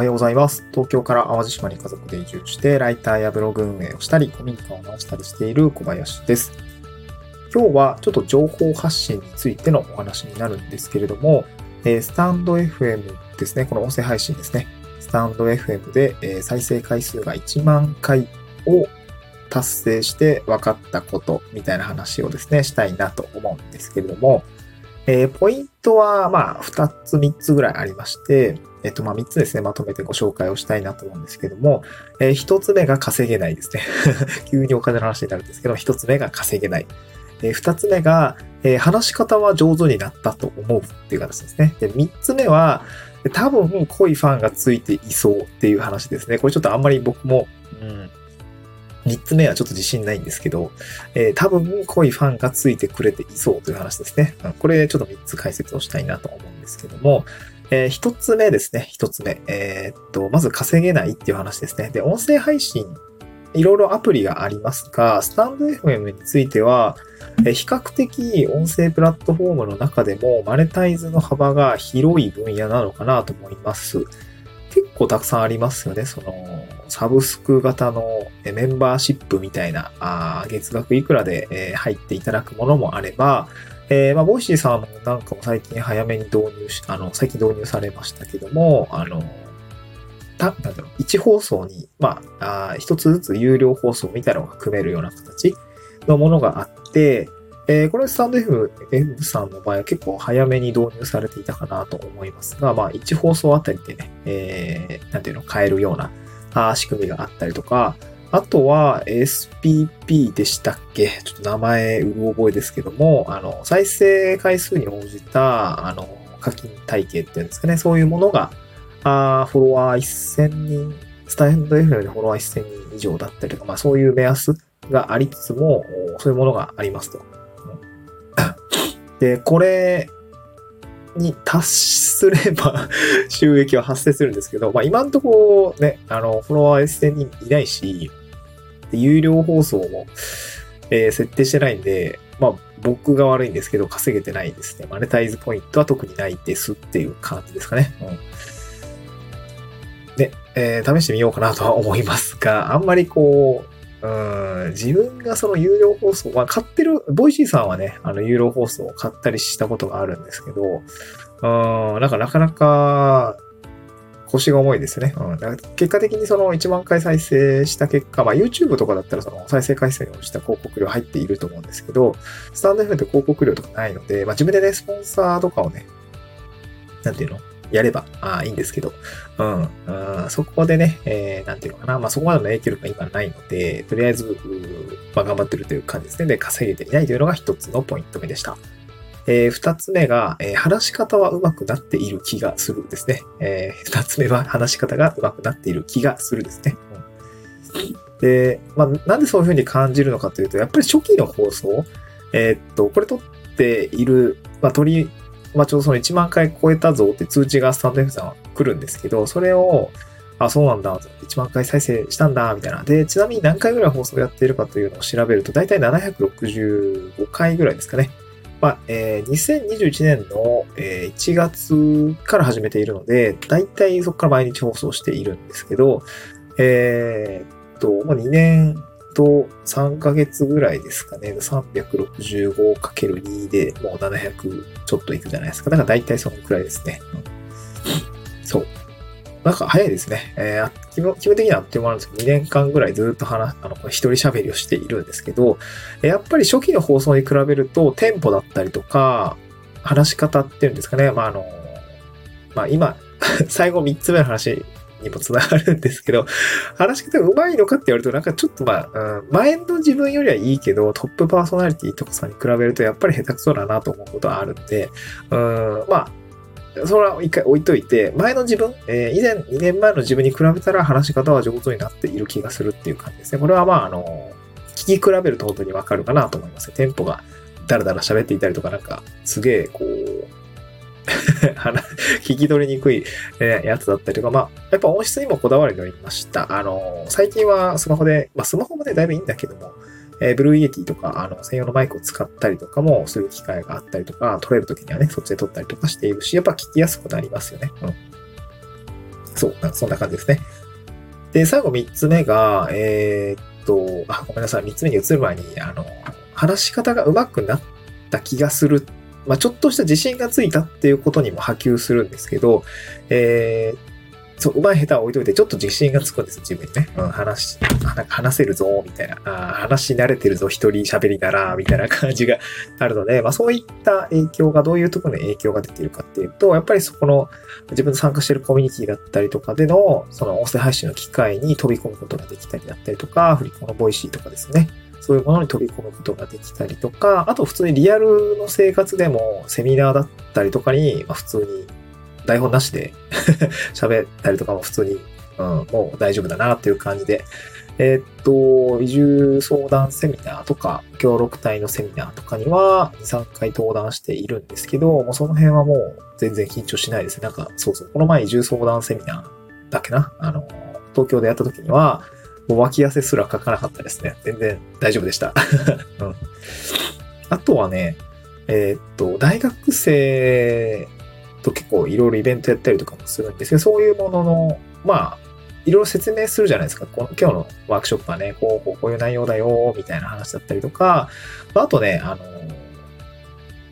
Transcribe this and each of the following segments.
はようございます。東京から淡路島に家族で移住して、ライターやブログ運営をしたり、古民家を直したりしている小林です。今日はちょっと情報発信についてのお話になるんですけれども、えスタンド FM ですね、この音声配信ですね。スタンド FM で、え再生回数が1万回を達成して分かったことみたいな話をですね、したいなと思うんですけれども、えーポイントは、まあ、2つ、3つぐらいありまして、えっと、まあ、3つですね、まとめてご紹介をしたいなと思うんですけども、えー1つ目が稼げないですね。急にお金の話になるんですけど、1つ目が稼げない。えー2つ目が、えー話し方は上手になったと思うっていう形ですね。で、3つ目は、多分濃いファンがついていそうっていう話ですね。これちょっとあんまり僕も、うん、3つ目はちょっと自信ないんですけど、えー多分濃いファンがついてくれていそうという話ですね。これちょっと3つ解説をしたいなと思うんですけども、え1つ目ですね。1つ目。えーっと、まず稼げないっていう話ですね。で、音声配信、いろいろアプリがありますが、スタンド FM については、えー比較的音声プラットフォームの中でもマネタイズの幅が広い分野なのかなと思います。結構たくさんありますよね。その、サブスク型のメンバーシップみたいな、あ月額いくらでえー入っていただくものもあれば、えーまあ、ボイシーさんなんかも最近早めに導入し、あの、最近導入されましたけども、あの、た、なんだろう、1放送に、まあ、一つずつ有料放送みたいなのが組めるような形のものがあって、えーこれスタンド F, F さんの場合は結構早めに導入されていたかなと思いますが、まあ、1放送あたりでね、えーなんていうの、買えるようなあ仕組みがあったりとか、あとは SPP でしたっけ？ちょっと名前うる覚えですけども、あの、再生回数に応じた、あの、課金体系っていうんですかね、そういうものが、あフォロワー1000人、スタンド FM でフォロワー1000人以上だったりとか、まあそういう目安がありつつも、そういうものがありますと。で、これに達すれば収益は発生するんですけど、まあ今んとこね、あの、フォロワー1000人いないし、で有料放送も、えー設定してないんで、まあ僕が悪いんですけど、稼げてないですね。マネタイズポイントは特にないですっていう感じですかね。うんで、えー試してみようかなとは思いますが、あんまりこう、うん、自分がその有料放送、まあ買ってる、ボイシーさんはね、あの有料放送を買ったりしたことがあるんですけど、うん、なんかなかなか腰が重いですね。うん、だから結果的にその1万回再生した結果、まあ YouTube とかだったらその再生回数に応じた広告料入っていると思うんですけど、スタンド FM って広告料とかないので、まあ自分でね、スポンサーとかをね、なんていうの？やればあーいいんですけど、うん、うんそこでね、えー、なんていうのかな、まあそこまでの影響力が今ないので、とりあえず、まあ頑張ってるという感じですね。で、稼げていないというのが一つのポイント目でした。えー二つ目が、えー話し方は上手くなっている気がするですね。えー二つ目は話し方が上手くなっている気がするですね。で、まあなんでそういうふうに感じるのかというと、やっぱり初期の放送、えーっと、これ撮っている、まあ取り、まあちょうどその1万回超えたぞって通知がスタンド F さんは来るんですけど、それを、あ、そうなんだ、1万回再生したんだ、みたいな。で、ちなみに何回ぐらい放送やっているかというのを調べると、だいたい765回ぐらいですかね。まあ、えー2021年の、えー1月から始めているので、だいたいそこから毎日放送しているんですけど、えーっと、もう2年と3ヶ月ぐらいですかね。365×2 でもう700ちょっといくじゃないですか。だからだいたいそのくらいですね。そう。なんか早いですね。えー基本的にはあっという間なんですけど、2年間ぐらいずっと話、あの、一人喋りをしているんですけど、やっぱり初期の放送に比べると、テンポだったりとか、話し方っていうんですかね。まあ、あの、まあ今、最後3つ目の話にもつながるんですけど、話し方が上手いのかって言われると、なんかちょっとまあ、うん、前の自分よりはいいけど、トップパーソナリティとかさんに比べると、やっぱり下手くそだなと思うことはあるんで、うん、まあ、それは一回置いといて、前の自分、えー以前、2年前の自分に比べたら話し方は上手になっている気がするっていう感じですね。これはまあ、あの、聞き比べると本当にわかるかなと思います。テンポがダラダラ喋っていたりとか、なんか、すげえ、こう、聞き取りにくい、えーやつだったりとか、まあ、やっぱ音質にもこだわりがありました。あの、最近はスマホで、まあ、スマホもね、だいぶいいんだけども、えー、ブルーイエティとか、あの、専用のマイクを使ったりとかもする機会があったりとか、撮れるときにはね、そっちで撮ったりとかしているし、やっぱ聞きやすくなりますよね。うん。そう、そんな感じですね。で、最後3つ目が、えー、っと、あ、ごめんなさい。3つ目に移る前に、あの、話し方が上手くなった気がする。まあ、ちょっとした自信がついたっていうことにも波及するんですけど、えー、そう、上手い下手は置いといて、ちょっと自信がつくんですよ、自分にね。うん、話、話せるぞ、みたいな。あ話し慣れてるぞ、一人喋りだな、みたいな感じがあるので、まあそういった影響が、どういうところに影響が出ているかっていうと、やっぱりそこの、自分の参加しているコミュニティだったりとかでの、その音声配信の機会に飛び込むことができたりだったりとか、振り子のボイシーとかですね。そういうものに飛び込むことができたりとか、あと普通にリアルの生活でもセミナーだったりとかに、まあ、普通に台本なしで 喋ったりとかも普通に、うん、もう大丈夫だなっていう感じで、えー、っと、移住相談セミナーとか、協力隊のセミナーとかには2、3回登壇しているんですけど、もうその辺はもう全然緊張しないですね。なんか、そうそう、この前移住相談セミナーだけな？あの、東京でやった時には、もう脇汗すら書かなかったですね。全然大丈夫でした。うん、あとはね、えー、っと、大学生と結構いろいろイベントやったりとかもするんですけど、そういうものの、まあ、いろいろ説明するじゃないですか。この今日のワークショップはね、こう、こう、こういう内容だよ、みたいな話だったりとか、あとね、あの、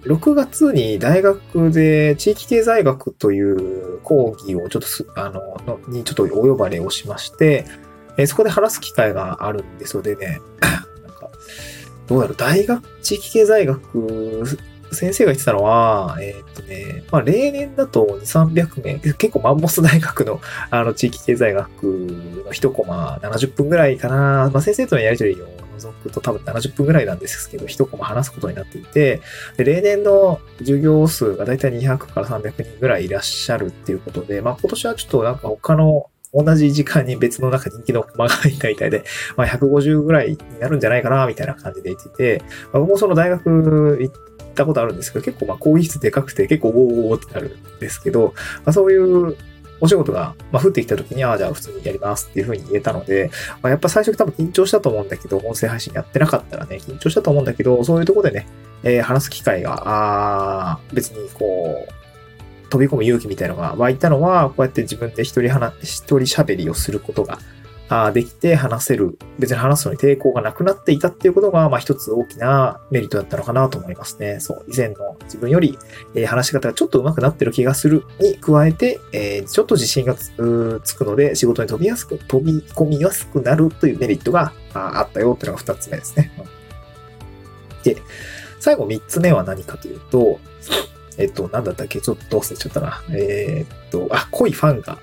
6月に大学で地域経済学という講義をちょっとす、あの、のにちょっとお呼ばれをしまして、えそこで話す機会があるんですよ。でね、なんか、どうやろう、大学、地域経済学先生が言ってたのは、えー、っとね、まあ、例年だと2、300名、結構マンモス大学の、あの、地域経済学の一コマ70分ぐらいかな。まあ、先生とのやりとりを除くと多分70分ぐらいなんですけど、一コマ話すことになっていて、で例年の授業数がだいたい200から300人ぐらいいらっしゃるっていうことで、まあ、今年はちょっとなんか他の同じ時間に別の中人気のコマが入ったみたいで、まあ、150ぐらいになるんじゃないかな、みたいな感じで言ってて、まあ、僕もその大学行ったことあるんですけど、結構まあ講義室でかくて結構おーおーってなるんですけど、まあ、そういうお仕事が、まあ、降ってきた時に、ああ、じゃあ普通にやりますっていう風に言えたので、まあ、やっぱ最初多分緊張したと思うんだけど、音声配信やってなかったらね、緊張したと思うんだけど、そういうとこでね、えー、話す機会が、あ別にこう、飛び込む勇気みたいなのが湧いたのは、こうやって自分で一人話、一人喋りをすることがあできて話せる、別に話すのに抵抗がなくなっていたっていうことが、まあ一つ大きなメリットだったのかなと思いますね。そう、以前の自分より、え、話し方がちょっと上手くなってる気がするに加えて、えー、ちょっと自信がつくので仕事に飛びやすく、飛び込みやすくなるというメリットがあったよっていうのが二つ目ですね。で、最後三つ目は何かというと、えっと、なんだったっけ？ちょっと忘れちゃったな。えー、っと、あ、濃いファンが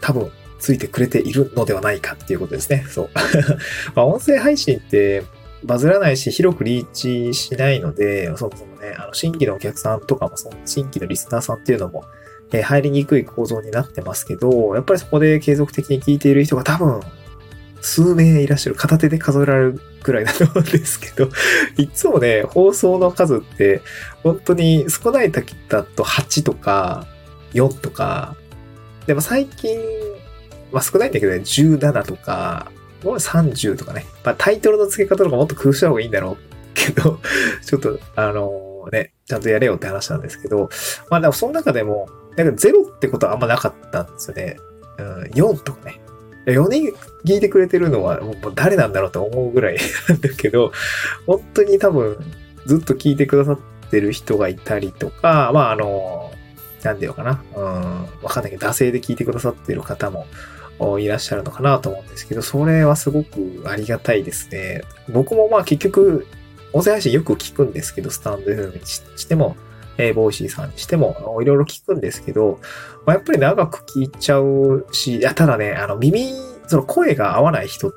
多分ついてくれているのではないかっていうことですね。そう。まあ、音声配信ってバズらないし、広くリーチしないので、そもそもね、あの、新規のお客さんとかも、その新規のリスナーさんっていうのも、えー、入りにくい構造になってますけど、やっぱりそこで継続的に聞いている人が多分、数名いらっしゃる。片手で数えられるくらいだと思うんですけど、いつもね、放送の数って、本当に少ない時だと8とか4とか、でも最近まあ少ないんだけどね、17とか、もう30とかね。まあタイトルの付け方とかもっと工夫した方がいいんだろうけど、ちょっと、あの、ね、ちゃんとやれよって話なんですけど、まあでもその中でも、なんか0ってことはあんまなかったんですよね。うん、4とかね。4人聞いてくれてるのはもう誰なんだろうと思うぐらい なんだけど、本当に多分ずっと聞いてくださってる人がいたりとか、まああの、なんでよかな。うん、わかんないけど、惰性で聞いてくださってる方もいらっしゃるのかなと思うんですけど、それはすごくありがたいですね。僕もまあ結局、音声配信よく聞くんですけど、スタンド FM にしても、えー、ボイシーさんにしても、いろいろ聞くんですけど、まあ、やっぱり長く聞いちゃうし、いや、ただね、あの、耳、その声が合わない人っ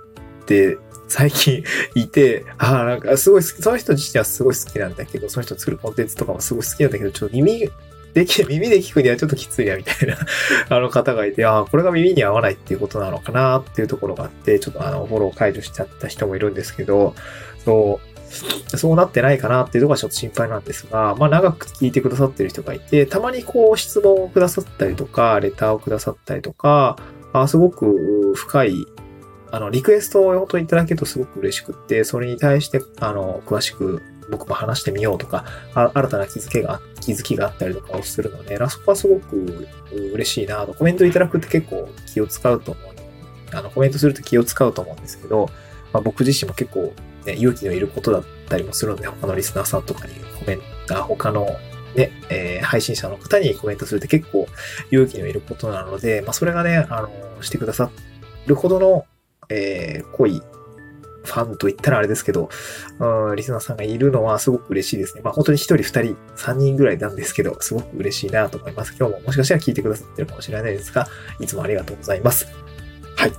て最近 いて、ああ、なんかすごい好き、その人自身はすごい好きなんだけど、その人作るコンテンツとかもすごい好きなんだけど、ちょっと耳でき、耳で聞くにはちょっときついや、みたいな あの方がいて、ああ、これが耳に合わないっていうことなのかなっていうところがあって、ちょっとあの、フォロー解除しちゃった人もいるんですけど、そう、そうなってないかなっていうところがちょっと心配なんですが、まあ長く聞いてくださってる人がいて、たまにこう質問をくださったりとか、レターをくださったりとか、あすごく深いあの、リクエストを本当にいただけるとすごく嬉しくって、それに対して、あの、詳しく僕も話してみようとか、新たな気づけが気づきがあったりとかをするので、ラそこはすごく嬉しいなと。コメントいただくって結構気を使うと思う。あの、コメントすると気を使うと思うんですけど、まあ、僕自身も結構、ね、勇気のいることだったりもするので、他のリスナーさんとかにコメント、他のね、えー、配信者の方にコメントするって結構勇気のいることなので、まあ、それがね、あの、してくださるほどの、えー、濃いファンと言ったらあれですけど、うん、リスナーさんがいるのはすごく嬉しいですね。まあ本当に一人二人、三人ぐらいなんですけど、すごく嬉しいなと思います。今日ももしかしたら聞いてくださってるかもしれないですが、いつもありがとうございます。はい。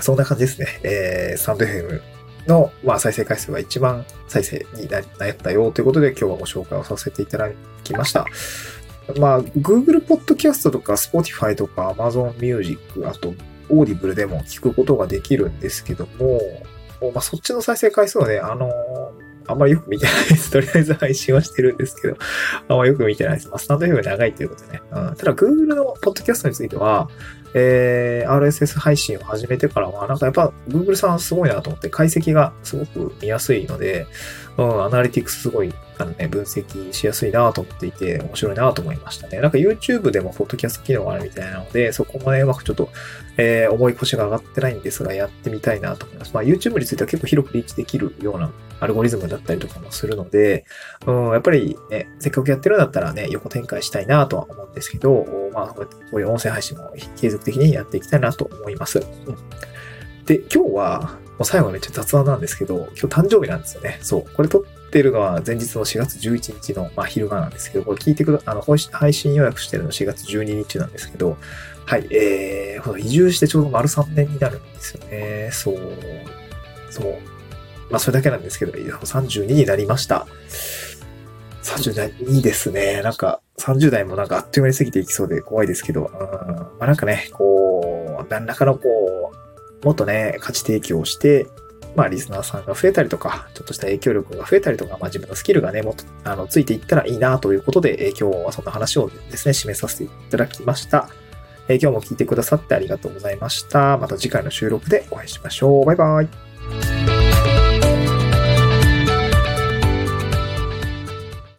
そんな感じですね。えー、サンド FM の、まあ、再生回数が一番再生になったよということで、今日はご紹介をさせていただきました。まあ、Google Podcast とか Spotify とか Amazon Music、あと Audible でも聞くことができるんですけども、まあ、そっちの再生回数はね、あの、あんまりよく見てないです。とりあえず配信はしてるんですけど、あんまりよく見てないです。まあ、スタンド FM 長いということでね。うん、ただ、Google のポッドキャストについては、えー、RSS 配信を始めてからは、なんかやっぱ Google さんすごいなと思って、解析がすごく見やすいので、うん、アナリティクスすごい、あのね、分析しやすいなと思っていて、面白いなと思いましたね。なんか YouTube でもポッドキャスト機能があるみたいなので、そこもね、うまくちょっと、えー、重い腰が上がってないんですが、やってみたいなと思います。まあ YouTube については結構広くリーチできるようなアルゴリズムだったりとかもするので、うん、やっぱりね、せっかくやってるんだったらね、横展開したいなとは思うんですけど、まあ、こういう音声配信も継続的にやっていきたいなと思います。うん、で、今日は、もう最後めっちゃ雑談なんですけど、今日誕生日なんですよね。そう。これ撮っってるのは前日の4月11日の、まあ、昼間なんですけど、これ聞いてくだ、あの、配信予約してるの4月12日なんですけど、はい、えー、移住してちょうど丸3年になるんですよね。そう。そう。まあ、それだけなんですけど、32になりました。30代、いいですね。なんか、30代もなんかあっという間に過ぎていきそうで怖いですけど、うん、まあなんかね、こう、何らかのこう、もっとね、価値提供して、まあ、リスナーさんが増えたりとか、ちょっとした影響力が増えたりとか、まあ、自分のスキルがね、もっと、あの、ついていったらいいなということで、え今日はそんな話をですね、示させていただきました。え今日も聞いてくださってありがとうございました。また次回の収録でお会いしましょう。バイバイ。